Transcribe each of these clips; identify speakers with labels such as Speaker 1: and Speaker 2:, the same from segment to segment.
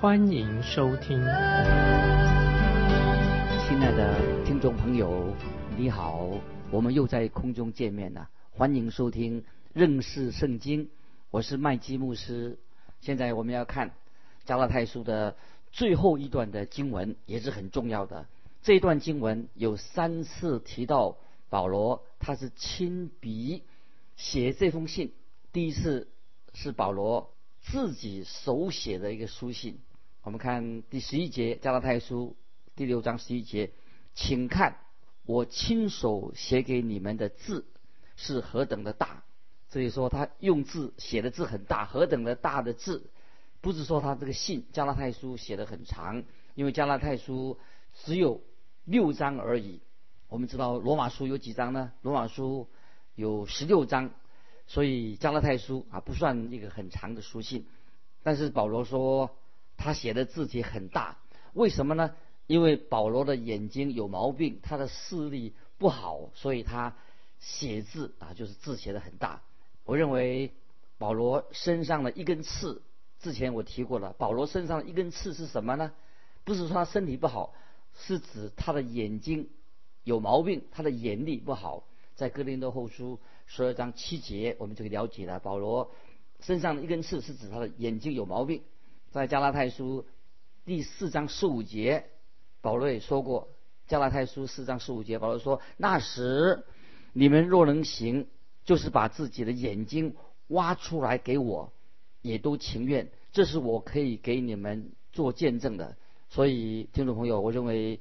Speaker 1: 欢迎收听。
Speaker 2: 亲爱的听众朋友，你好，我们又在空中见面了，欢迎收听认识圣经。我是麦基牧师。现在我们要看加拉太书的最后一段的经文，也是很重要的。这段经文有三次提到保罗，他是亲笔写这封信。第一次是保罗自己手写的一个书信。我们看第十一节，加拉太书第六章十一节，请看我亲手写给你们的字是何等的大。所以说他用字写的字很大，何等的大的字，不是说他这个信加拉太书写的很长，因为加拉太书只有六章而已。我们知道罗马书有几章呢？罗马书有十六章，所以加拉太书啊不算一个很长的书信。但是保罗说他写的字体很大，为什么呢？因为保罗的眼睛有毛病，他的视力不好，所以他写字啊就是字写的很大。我认为保罗身上的一根刺，之前我提过了。保罗身上的一根刺是什么呢？不是说他身体不好，是指他的眼睛有毛病，他的眼力不好。在哥林多后书十二章七节，我们就可以了解了。保罗身上的一根刺是指他的眼睛有毛病。在加拉太书第四章十五节，保罗也说过。加拉太书四章十五节，保罗说：“那时你们若能行。”就是把自己的眼睛挖出来给我，也都情愿。这是我可以给你们做见证的。所以，听众朋友，我认为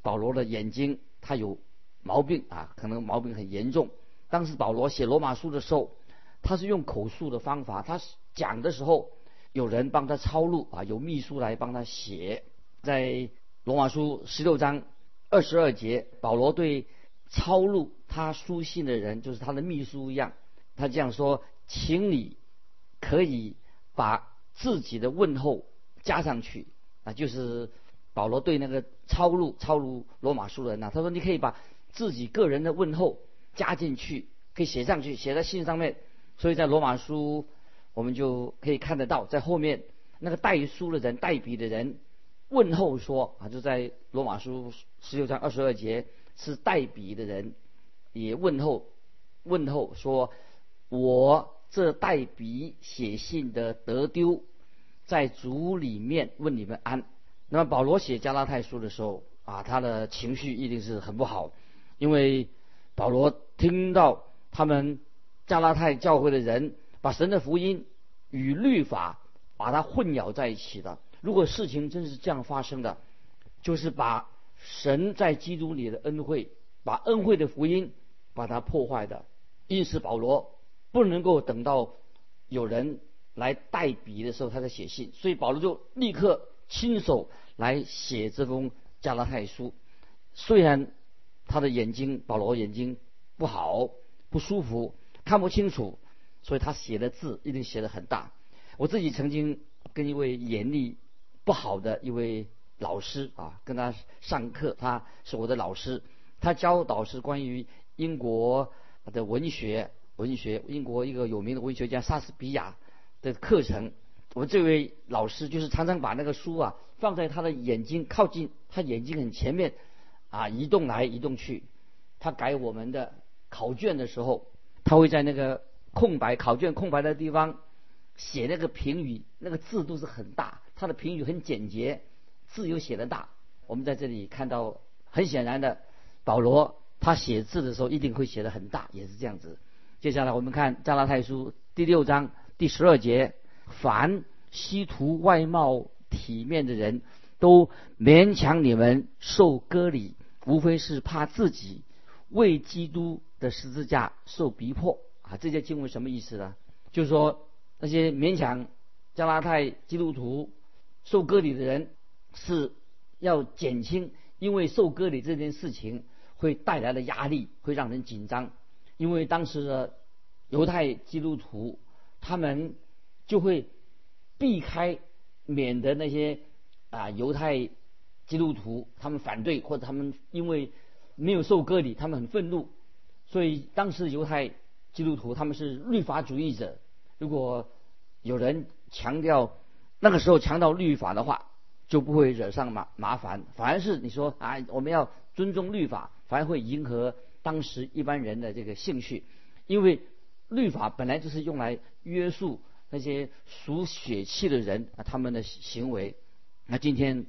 Speaker 2: 保罗的眼睛他有毛病啊，可能毛病很严重。当时保罗写罗马书的时候，他是用口述的方法，他讲的时候有人帮他抄录啊，有秘书来帮他写。在罗马书十六章二十二节，保罗对。抄录他书信的人就是他的秘书一样，他这样说：“请你可以把自己的问候加上去啊，就是保罗对那个抄录抄录罗马书人呐，他说你可以把自己个人的问候加进去，可以写上去，写在信上面。所以在罗马书我们就可以看得到，在后面那个代书的人、代笔的人问候说啊，就在罗马书十六章二十二节。”是代笔的人也问候问候说：“我这代笔写信的得丢，在主里面问你们安。”那么保罗写加拉太书的时候啊，他的情绪一定是很不好，因为保罗听到他们加拉太教会的人把神的福音与律法把它混淆在一起的。如果事情真是这样发生的，就是把。神在基督里的恩惠，把恩惠的福音把它破坏的，因此保罗不能够等到有人来代笔的时候，他才写信，所以保罗就立刻亲手来写这封加拉太书。虽然他的眼睛，保罗眼睛不好，不舒服，看不清楚，所以他写的字一定写的很大。我自己曾经跟一位眼力不好的一位。老师啊，跟他上课，他是我的老师，他教导是关于英国的文学，文学英国一个有名的文学家莎士比亚的课程。我们这位老师就是常常把那个书啊放在他的眼睛靠近他眼睛很前面啊移动来移动去。他改我们的考卷的时候，他会在那个空白考卷空白的地方写那个评语，那个字都是很大，他的评语很简洁。字又写的大，我们在这里看到，很显然的，保罗他写字的时候一定会写的很大，也是这样子。接下来我们看加拉太书第六章第十二节：凡希图外貌体面的人都勉强你们受割礼，无非是怕自己为基督的十字架受逼迫啊！这些经文什么意思呢？就是说那些勉强加拉太基督徒受割礼的人。是要减轻因为受割礼这件事情会带来的压力，会让人紧张。因为当时的犹太基督徒，他们就会避开，免得那些啊犹太基督徒他们反对，或者他们因为没有受割礼，他们很愤怒。所以当时犹太基督徒他们是律法主义者。如果有人强调那个时候强调律法的话，就不会惹上麻麻烦。反而是你说啊，我们要尊重律法，反而会迎合当时一般人的这个兴趣。因为律法本来就是用来约束那些属血气的人啊，他们的行为。那今天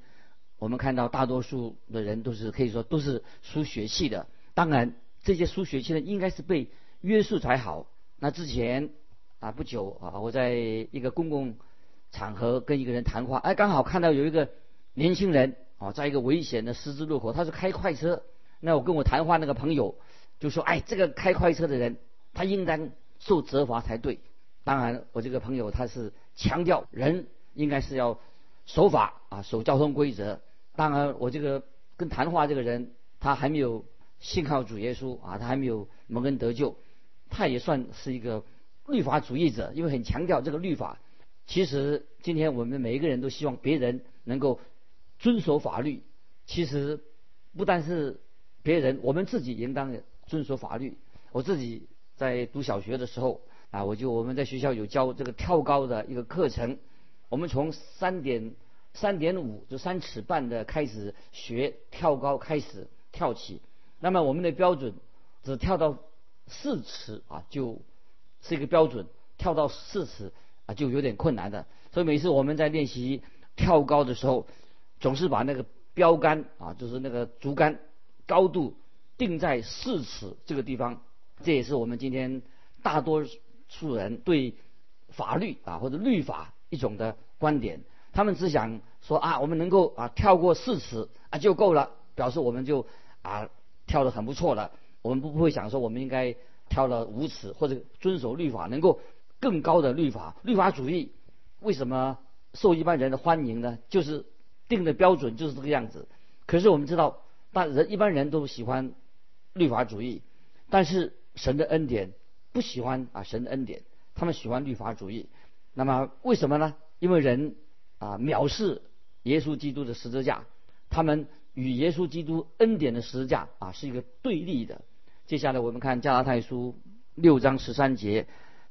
Speaker 2: 我们看到大多数的人都是可以说都是属血气的。当然，这些属血气的应该是被约束才好。那之前啊不久啊，我在一个公共场合跟一个人谈话，哎，刚好看到有一个年轻人啊，在一个危险的十字路口，他是开快车。那我跟我谈话那个朋友就说：“哎，这个开快车的人。”他应当受责罚才对。当然，我这个朋友他是强调人应该是要守法啊，守交通规则。当然，我这个跟谈话这个人他还没有信靠主耶稣啊，他还没有蒙恩得救，他也算是一个律法主义者，因为很强调这个律法。其实今天我们每一个人都希望别人能够遵守法律。其实不但是别人，我们自己应当遵守法律。我自己。在读小学的时候啊，我就我们在学校有教这个跳高的一个课程。我们从三点三点五就三尺半的开始学跳高，开始跳起。那么我们的标准只跳到四尺啊，就是一个标准。跳到四尺啊，就有点困难的。所以每次我们在练习跳高的时候，总是把那个标杆啊，就是那个竹竿高度定在四尺这个地方。这也是我们今天大多数人对法律啊或者律法一种的观点。他们只想说啊，我们能够啊跳过四尺啊就够了，表示我们就啊跳得很不错了。我们不不会想说我们应该跳了五尺或者遵守律法，能够更高的律法。律法主义为什么受一般人的欢迎呢？就是定的标准就是这个样子。可是我们知道，但人一般人都喜欢律法主义，但是。神的恩典不喜欢啊，神的恩典，他们喜欢律法主义。那么为什么呢？因为人啊藐视耶稣基督的十字架，他们与耶稣基督恩典的十字架啊是一个对立的。接下来我们看加拉太书六章十三节，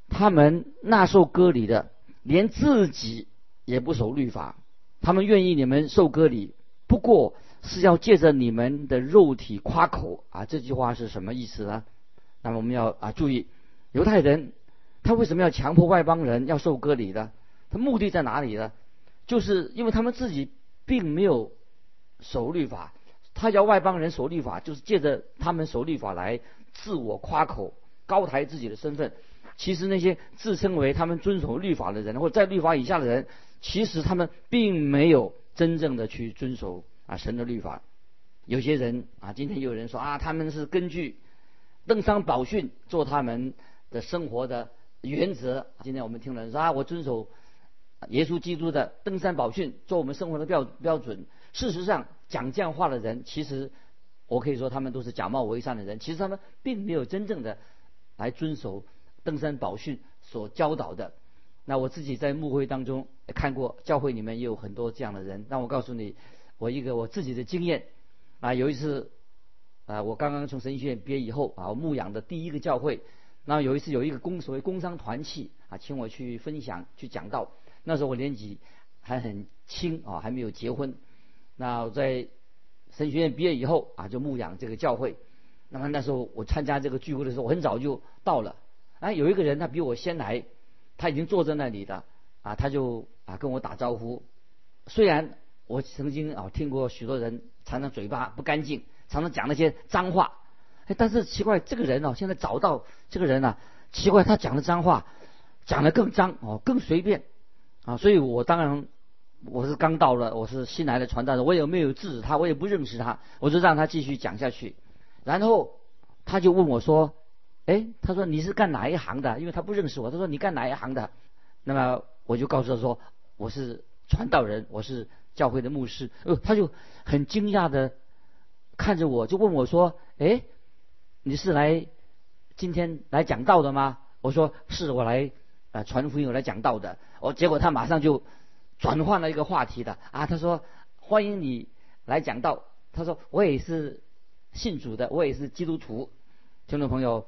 Speaker 2: 他们那受割礼的，连自己也不守律法，他们愿意你们受割礼，不过是要借着你们的肉体夸口啊。这句话是什么意思呢？那么我们要啊注意，犹太人他为什么要强迫外邦人要受割礼的？他目的在哪里呢？就是因为他们自己并没有守律法，他叫外邦人守律法，就是借着他们守律法来自我夸口、高抬自己的身份。其实那些自称为他们遵守律法的人，或者在律法以下的人，其实他们并没有真正的去遵守啊神的律法。有些人啊，今天有人说啊，他们是根据。登山宝训做他们的生活的原则。今天我们听了说啊，我遵守耶稣基督的登山宝训做我们生活的标标准。事实上，讲这样话的人，其实我可以说他们都是假冒伪善的人。其实他们并没有真正的来遵守登山宝训所教导的。那我自己在牧会当中看过，教会里面也有很多这样的人。那我告诉你，我一个我自己的经验啊，有一次。啊，我刚刚从神学院毕业以后啊，我牧养的第一个教会，那有一次有一个工所谓工商团契啊，请我去分享去讲道。那时候我年纪还很轻啊，还没有结婚。那在神学院毕业以后啊，就牧养这个教会。那么那时候我参加这个聚会的时候，我很早就到了。哎，有一个人他比我先来，他已经坐在那里的啊，他就啊跟我打招呼。虽然我曾经啊听过许多人常常嘴巴不干净。常常讲那些脏话，哎，但是奇怪，这个人哦，现在找到这个人呢，奇怪，他讲的脏话讲的更脏哦，更随便啊，所以我当然我是刚到了，我是新来的传道人，我也没有制止他，我也不认识他，我就让他继续讲下去。然后他就问我说：“哎，他说你是干哪一行的？因为他不认识我，他说你干哪一行的？”那么我就告诉他说：“我是传道人，我是教会的牧师，呃，他就很惊讶的看着我，就问我说：“哎，你是来今天来讲道的吗？”我说：“是我来啊传福音，我来讲道的。”哦，结果他马上就转换了一个话题的啊，他说：“欢迎你来讲道。”他说：“我也是信主的，我也是基督徒。”听众朋友，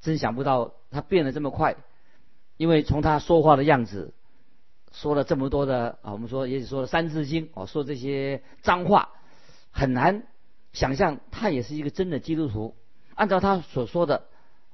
Speaker 2: 真想不到他变得这么快，因为从他说话的样子。说了这么多的啊，我们说也许说了三字经哦，说这些脏话，很难想象他也是一个真的基督徒。按照他所说的，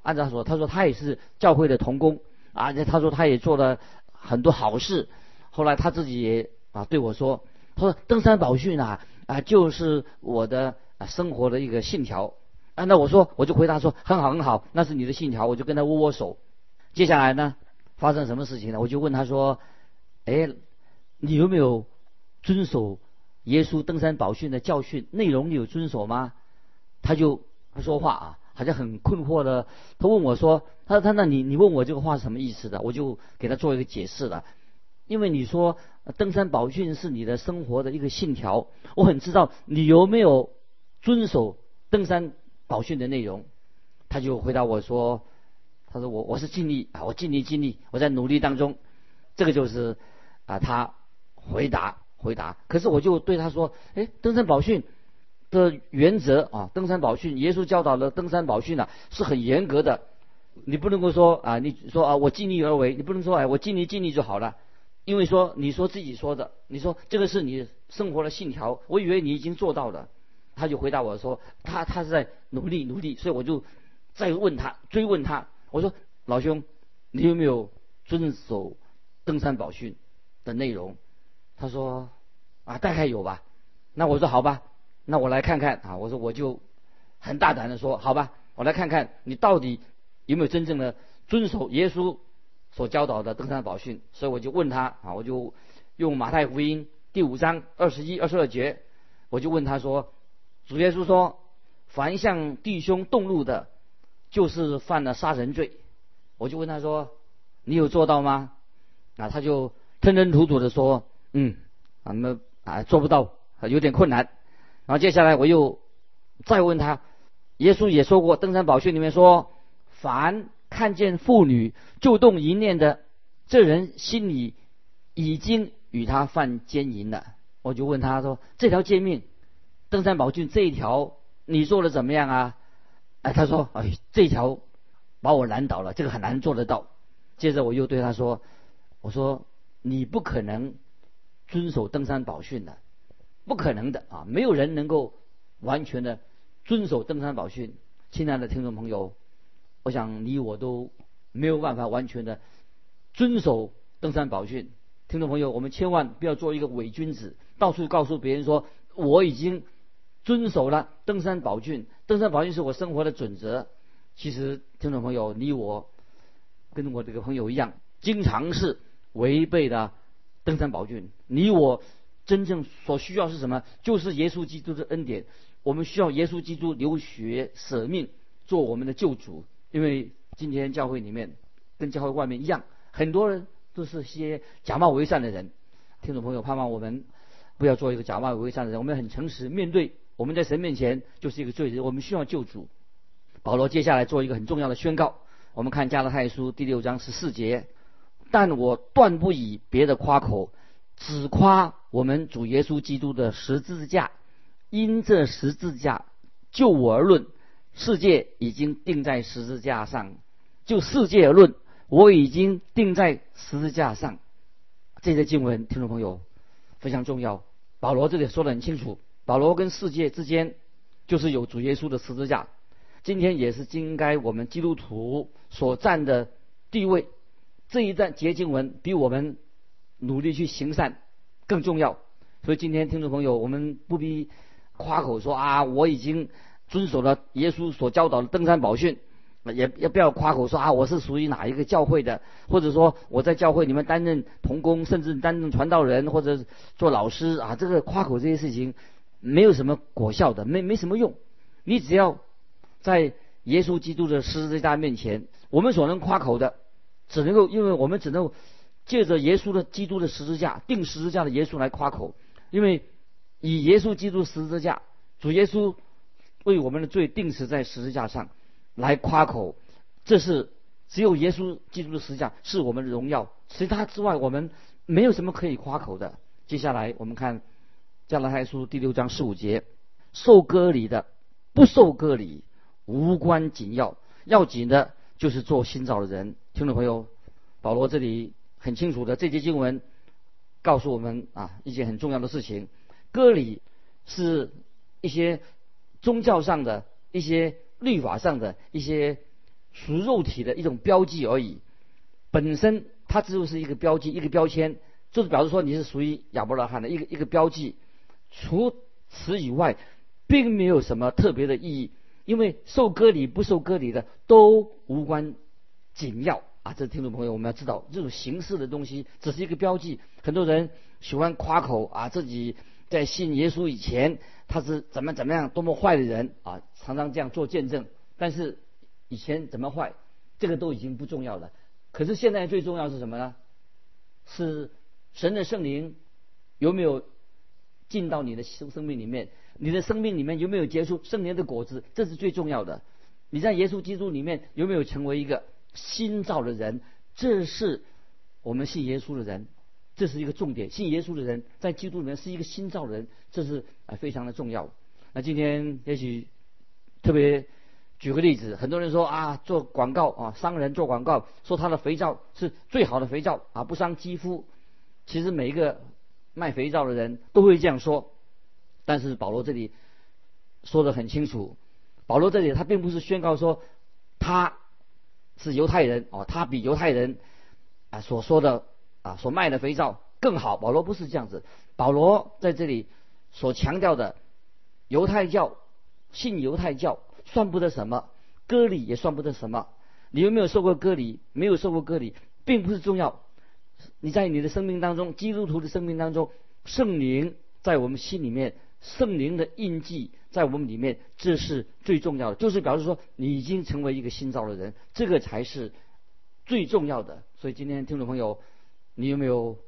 Speaker 2: 按照他说，他说他也是教会的童工，而且他说他也做了很多好事。后来他自己也啊对我说，他说登山宝训啊啊就是我的啊生活的一个信条。啊，那我说我就回答说很好很好，那是你的信条，我就跟他握握手。接下来呢，发生什么事情呢？我就问他说。哎，你有没有遵守耶稣登山宝训的教训内容？你有遵守吗？他就不说话啊，好像很困惑的。他问我说：“他说他那你你问我这个话是什么意思的？”我就给他做一个解释了。因为你说登山宝训是你的生活的一个信条，我很知道你有没有遵守登山宝训的内容。他就回答我说：“他说我我是尽力啊，我尽力尽力，我在努力当中。”这个就是。啊，他回答回答，可是我就对他说：“哎，登山宝训的原则啊，登山宝训，耶稣教导的登山宝训呢，是很严格的。你不能够说啊，你说啊，我尽力而为，你不能说哎，我尽力尽力就好了。因为说你说自己说的，你说这个是你生活的信条，我以为你已经做到了。他就回答我说，他他是在努力努力，所以我就再问他追问他，我说老兄，你有没有遵守登山宝训？”的内容，他说啊，大概有吧。那我说好吧，那我来看看啊。我说我就很大胆的说，好吧，我来看看你到底有没有真正的遵守耶稣所教导的登山宝训。所以我就问他啊，我就用马太福音第五章二十一、二十二节，我就问他说，主耶稣说，凡向弟兄动怒的，就是犯了杀人罪。我就问他说，你有做到吗？啊，他就。吞吞吐吐的说：“嗯，啊，那啊做不到，有点困难。”然后接下来我又再问他，耶稣也说过，《登山宝训》里面说：“凡看见妇女就动淫念的，这人心里已经与他犯奸淫了。”我就问他说：“这条诫命，《登山宝训》这一条，你做的怎么样啊？”哎，他说：“哎，这条把我难倒了，这个很难做得到。”接着我又对他说：“我说。”你不可能遵守登山宝训的，不可能的啊！没有人能够完全的遵守登山宝训。亲爱的听众朋友，我想你我都没有办法完全的遵守登山宝训。听众朋友，我们千万不要做一个伪君子，到处告诉别人说我已经遵守了登山宝训，登山宝训是我生活的准则。其实，听众朋友，你我跟我这个朋友一样，经常是。违背的登山宝训，你我真正所需要是什么？就是耶稣基督的恩典。我们需要耶稣基督流血舍命做我们的救主。因为今天教会里面跟教会外面一样，很多人都是些假冒伪善的人。听众朋友，盼望我们不要做一个假冒伪善的人。我们很诚实面对，我们在神面前就是一个罪人。我们需要救主。保罗接下来做一个很重要的宣告。我们看加拉太书第六章十四节。但我断不以别的夸口，只夸我们主耶稣基督的十字架。因这十字架，就我而论，世界已经定在十字架上；就世界而论，我已经定在十字架上。这些经文，听众朋友非常重要。保罗这里说的很清楚：保罗跟世界之间，就是有主耶稣的十字架。今天也是应该我们基督徒所占的地位。这一段结经文比我们努力去行善更重要，所以今天听众朋友，我们不必夸口说啊，我已经遵守了耶稣所教导的登山宝训，也也不要夸口说啊，我是属于哪一个教会的，或者说我在教会里面担任童工，甚至担任传道人或者做老师啊，这个夸口这些事情没有什么果效的，没没什么用。你只要在耶稣基督的十字架面前，我们所能夸口的。只能够，因为我们只能借着耶稣的基督的十字架，定十字架的耶稣来夸口。因为以耶稣基督十字架，主耶稣为我们的罪定死在十字架上来夸口，这是只有耶稣基督的十字架是我们的荣耀，其他之外我们没有什么可以夸口的。接下来我们看加拉太书第六章十五节，受割礼的不受割礼无关紧要，要紧的就是做新造的人。听众朋友，保罗这里很清楚的这节经文告诉我们啊一件很重要的事情：割礼是一些宗教上的一些律法上的一些属肉体的一种标记而已，本身它只有是一个标记，一个标签。就是表示说你是属于亚伯拉罕的一个一个标记，除此以外，并没有什么特别的意义。因为受割礼不受割礼的都无关紧要啊！这听众朋友，我们要知道这种形式的东西只是一个标记。很多人喜欢夸口啊，自己在信耶稣以前他是怎么怎么样多么坏的人啊，常常这样做见证。但是以前怎么坏，这个都已经不重要了。可是现在最重要是什么呢？是。神的圣灵有没有进到你的生生命里面？你的生命里面有没有结出圣灵的果子？这是最重要的。你在耶稣基督里面有没有成为一个新造的人？这是我们信耶稣的人，这是一个重点。信耶稣的人在基督里面是一个新造人，这是啊非常的重要。那今天也许特别举个例子，很多人说啊，做广告啊，商人做广告说他的肥皂是最好的肥皂啊，不伤肌肤。其实每一个卖肥皂的人都会这样说，但是保罗这里说的很清楚。保罗这里他并不是宣告说他是犹太人哦，他比犹太人啊所说的啊所卖的肥皂更好。保罗不是这样子。保罗在这里所强调的犹太教信犹太教算不得什么，割礼也算不得什么。你有没有受过割礼？没有受过割礼，并不是重要。你在你的生命当中，基督徒的生命当中，圣灵在我们心里面，圣灵的印记在我们里面，这是最重要的，就是表示说你已经成为一个新造的人，这个才是最重要的。所以今天听众朋友，你有没有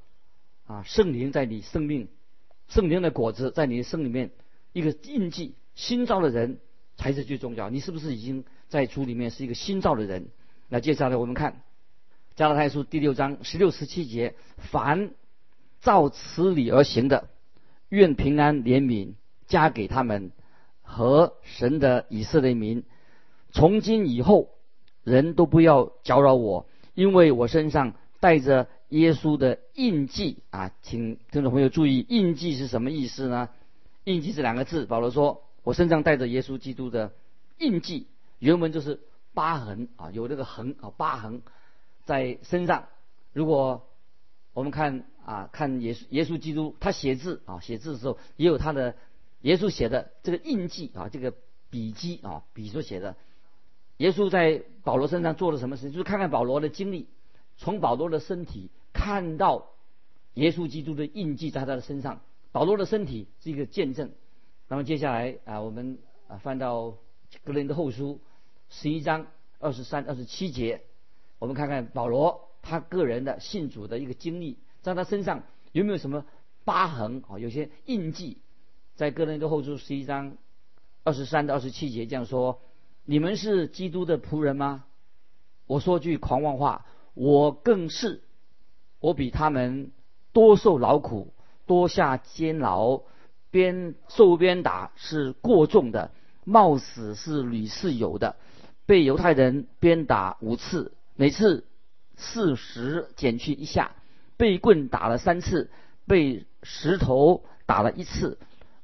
Speaker 2: 啊？圣灵在你生命，圣灵的果子在你的生里面，一个印记，新造的人才是最重要。你是不是已经在主里面是一个新造的人？那接下来我们看。加拉太书第六章十六十七节：凡照此理而行的，愿平安怜悯加给他们和神的以色列民。从今以后，人都不要搅扰我，因为我身上带着耶稣的印记啊！请听众朋友注意，印记是什么意思呢？印记这两个字，保罗说我身上带着耶稣基督的印记，原文就是疤痕啊，有这个痕啊，疤痕。在身上，如果我们看啊，看耶稣耶稣基督，他写字啊，写字的时候也有他的耶稣写的这个印记啊，这个笔迹啊，笔所写的。耶稣在保罗身上做了什么事情？就是看看保罗的经历，从保罗的身体看到耶稣基督的印记在他的身上。保罗的身体是一个见证。那么接下来啊，我们啊翻到格林的后书十一章二十三、二十七节。我们看看保罗他个人的信主的一个经历，在他身上有没有什么疤痕啊？有些印记，在个人的后书十一章二十三到二十七节这样说：你们是基督的仆人吗？我说句狂妄话，我更是，我比他们多受劳苦，多下监牢，鞭受鞭打是过重的，冒死是屡次有的，被犹太人鞭打五次。每次四十减去一下，被棍打了三次，被石头打了一次，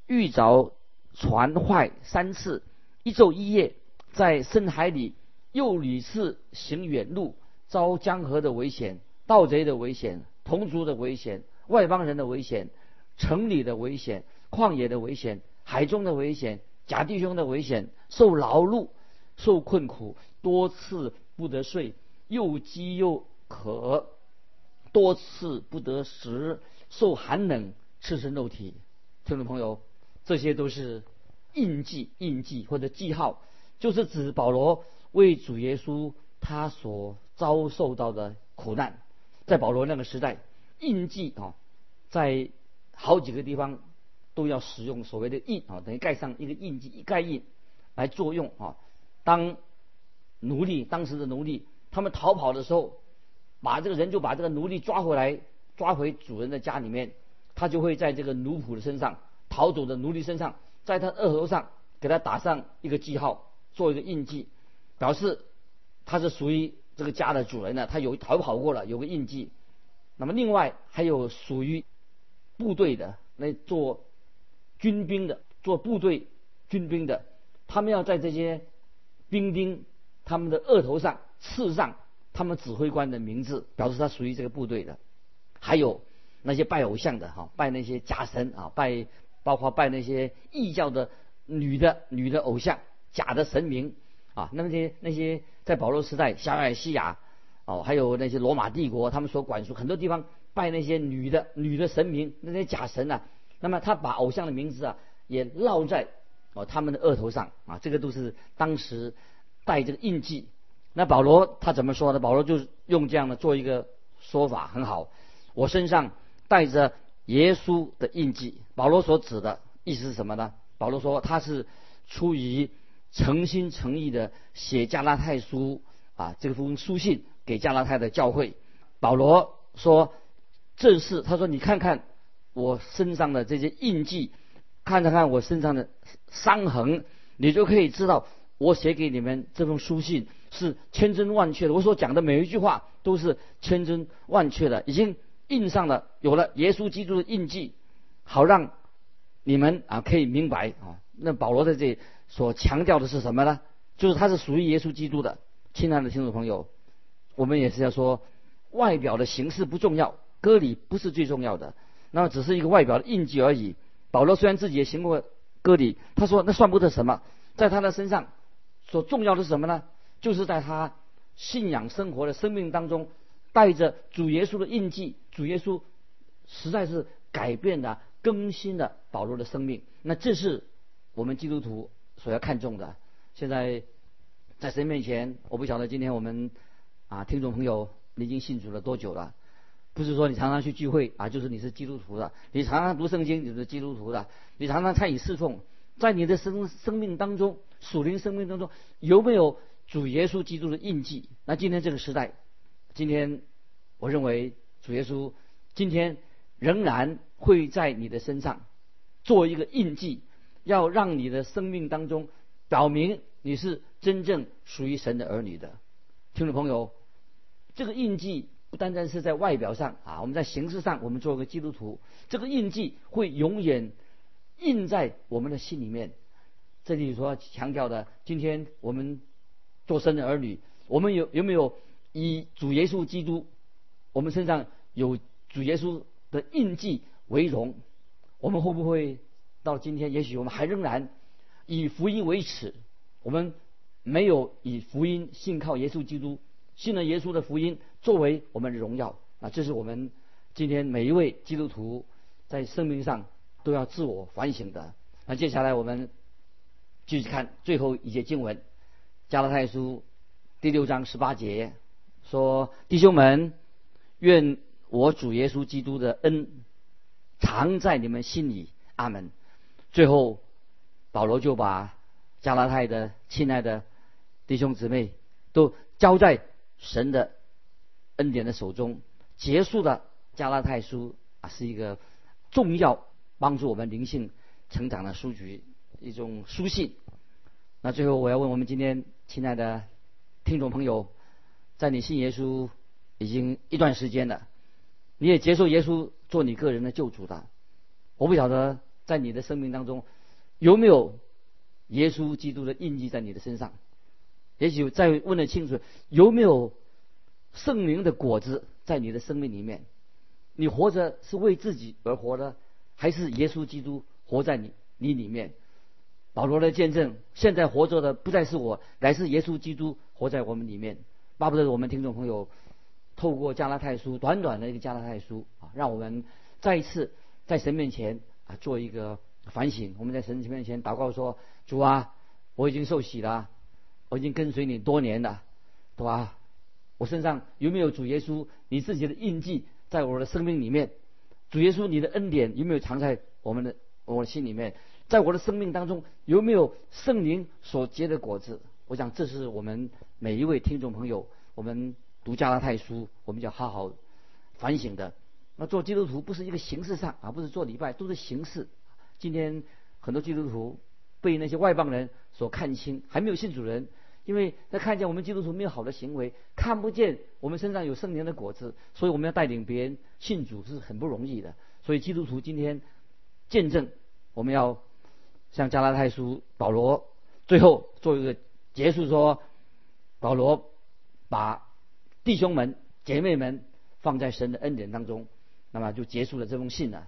Speaker 2: 遇着船坏三次，一昼一夜在深海里又屡次行远路，遭江河的危险、盗贼的危险、同族的危险、外邦人的危险、城里的危险、旷野的危险、海中的危险、假弟兄的危险，受劳碌、受困苦，多次不得睡。又饥又渴，多次不得食，受寒冷，赤身肉体。听众朋友，这些都是印记、印记或者记号，就是指保罗为主耶稣他所遭受到的苦难。在保罗那个时代，印记啊，在好几个地方都要使用所谓的印啊，等于盖上一个印记一、盖印来作用啊。当奴隶当时的奴隶他们逃跑的时候，把这个人就把这个奴隶抓回来，抓回主人的家里面，他就会在这个奴仆的身上逃走的奴隶身上，在他额头上给他打上一个记号，做一个印记，表示他是属于这个家的主人呢，他有逃跑过了，有个印记。那么另外还有属于部队的那做军兵的，做部队军兵的，他们要在这些兵丁他们的额头上刺上他们指挥官的名字，表示他属于这个部队的。还有那些拜偶像的哈，拜那些假神啊，拜包括拜那些异教的女的女的偶像、假的神明啊，那些那些在保罗时代，小亚细亚。哦，还有那些罗马帝国，他们所管束很多地方拜那些女的女的神明，那些假神啊。那么他把偶像的名字啊也烙在哦他们的额头上啊，这个都是当时带这个印记。那保罗他怎么说呢？保罗就用这样的做一个说法，很好。我身上带着耶稣的印记。保罗所指的意思是什么呢？保罗说他是出于诚心诚意的写加拉太书啊，这封书信。给加拉太的教会，保罗说：“这是他说，你看看我身上的这些印记，看看看我身上的伤痕，你就可以知道我写给你们这封书信是千真万确的。我所讲的每一句话都是千真万确的，已经印上了，有了耶稣基督的印记，好让你们啊可以明白啊。那保罗在这里所强调的是什么呢？就是他是属于耶稣基督的。亲爱的听众朋友。”我们也是要说，外表的形式不重要，割礼不是最重要的，那么只是一个外表的印记而已。保罗虽然自己也行过割礼，他说那算不得什么，在他的身上所重要的是什么呢？就是在他信仰生活的生命当中，带着主耶稣的印记，主耶稣实在是改变了、更新了保罗的生命。那这是我们基督徒所要看重的。现在在神面前，我不晓得今天我们。啊，听众朋友，你已经信主了多久了？不是说你常常去聚会啊，就是你是基督徒的；你常常读圣经，你是基督徒的；你常常参与侍奉，在你的生生命当中，属灵生命当中有没有主耶稣基督的印记？那今天这个时代，今天我认为主耶稣今天仍然会在你的身上做一个印记，要让你的生命当中表明你是真正属于神的儿女的。听众朋友，这个印记不单单是在外表上啊，我们在形式上，我们做个基督徒，这个印记会永远印在我们的心里面。这里所强调的，今天我们做神的儿女，我们有有没有以主耶稣基督，我们身上有主耶稣的印记为荣？我们会不会到今天，也许我们还仍然以福音为耻？我们。没有以福音信靠耶稣基督，信了耶稣的福音作为我们的荣耀啊！这是我们今天每一位基督徒在生命上都要自我反省的。那接下来我们继续看最后一节经文，《加拉太书》第六章十八节说：“弟兄们，愿我主耶稣基督的恩藏在你们心里。”阿门。最后，保罗就把加拉太的亲爱的。弟兄姊妹都交在神的恩典的手中，结束的加拉太书啊，是一个重要帮助我们灵性成长的书局，一种书信。那最后我要问我们今天亲爱的听众朋友，在你信耶稣已经一段时间了，你也接受耶稣做你个人的救主的，我不晓得在你的生命当中有没有耶稣基督的印记在你的身上。也许再问的清楚，有没有圣灵的果子在你的生命里面？你活着是为自己而活的，还是耶稣基督活在你你里面？保罗的见证，现在活着的不再是我，乃是耶稣基督活在我们里面。巴不得我们听众朋友透过加拉太书短短的一个加拉太书啊，让我们再一次在神面前啊做一个反省。我们在神面前祷告说：“主啊，我已经受洗了。”我已经跟随你多年了，对吧？我身上有没有主耶稣你自己的印记在我的生命里面？主耶稣你的恩典有没有藏在我们的我的心里面，在我的生命当中有没有圣灵所结的果子？我想这是我们每一位听众朋友，我们读加拉太书，我们要好好反省的。那做基督徒不是一个形式上，而不是做礼拜，都是形式。今天很多基督徒被那些外邦人所看清，还没有信主人，因为他看见我们基督徒没有好的行为，看不见我们身上有圣灵的果子，所以我们要带领别人信主是很不容易的。所以基督徒今天见证，我们要像加拉太书保罗最后做一个结束说，保罗把弟兄们姐妹们放在神的恩典当中。那么就结束了这封信了。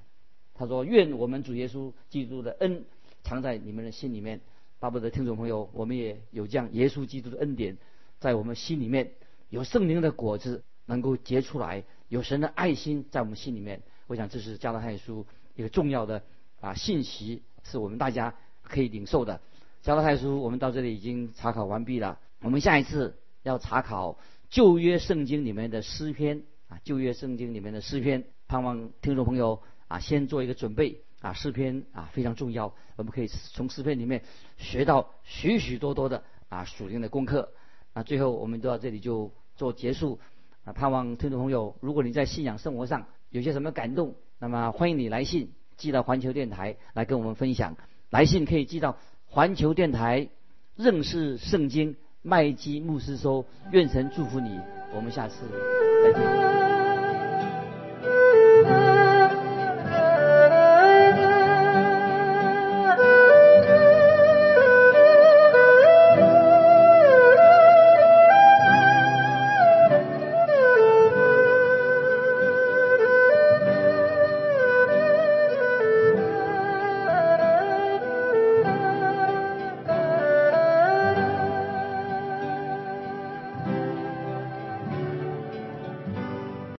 Speaker 2: 他说：“愿我们主耶稣基督的恩藏在你们的心里面。”巴不得听众朋友，我们也有这样耶稣基督的恩典在我们心里面，有圣灵的果子能够结出来，有神的爱心在我们心里面。我想这是加拉太书一个重要的啊信息，是我们大家可以领受的。加拉太书我们到这里已经查考完毕了。我们下一次要查考旧约圣经里面的诗篇啊，旧约圣经里面的诗篇。盼望听众朋友啊，先做一个准备啊，诗篇啊非常重要，我们可以从诗篇里面学到许许多多的啊属灵的功课。啊，最后我们到这里就做结束啊，盼望听众朋友，如果你在信仰生活上有些什么感动，那么欢迎你来信寄到环球电台来跟我们分享。来信可以寄到环球电台认识圣经麦基牧师收。愿神祝福你，我们下次再见。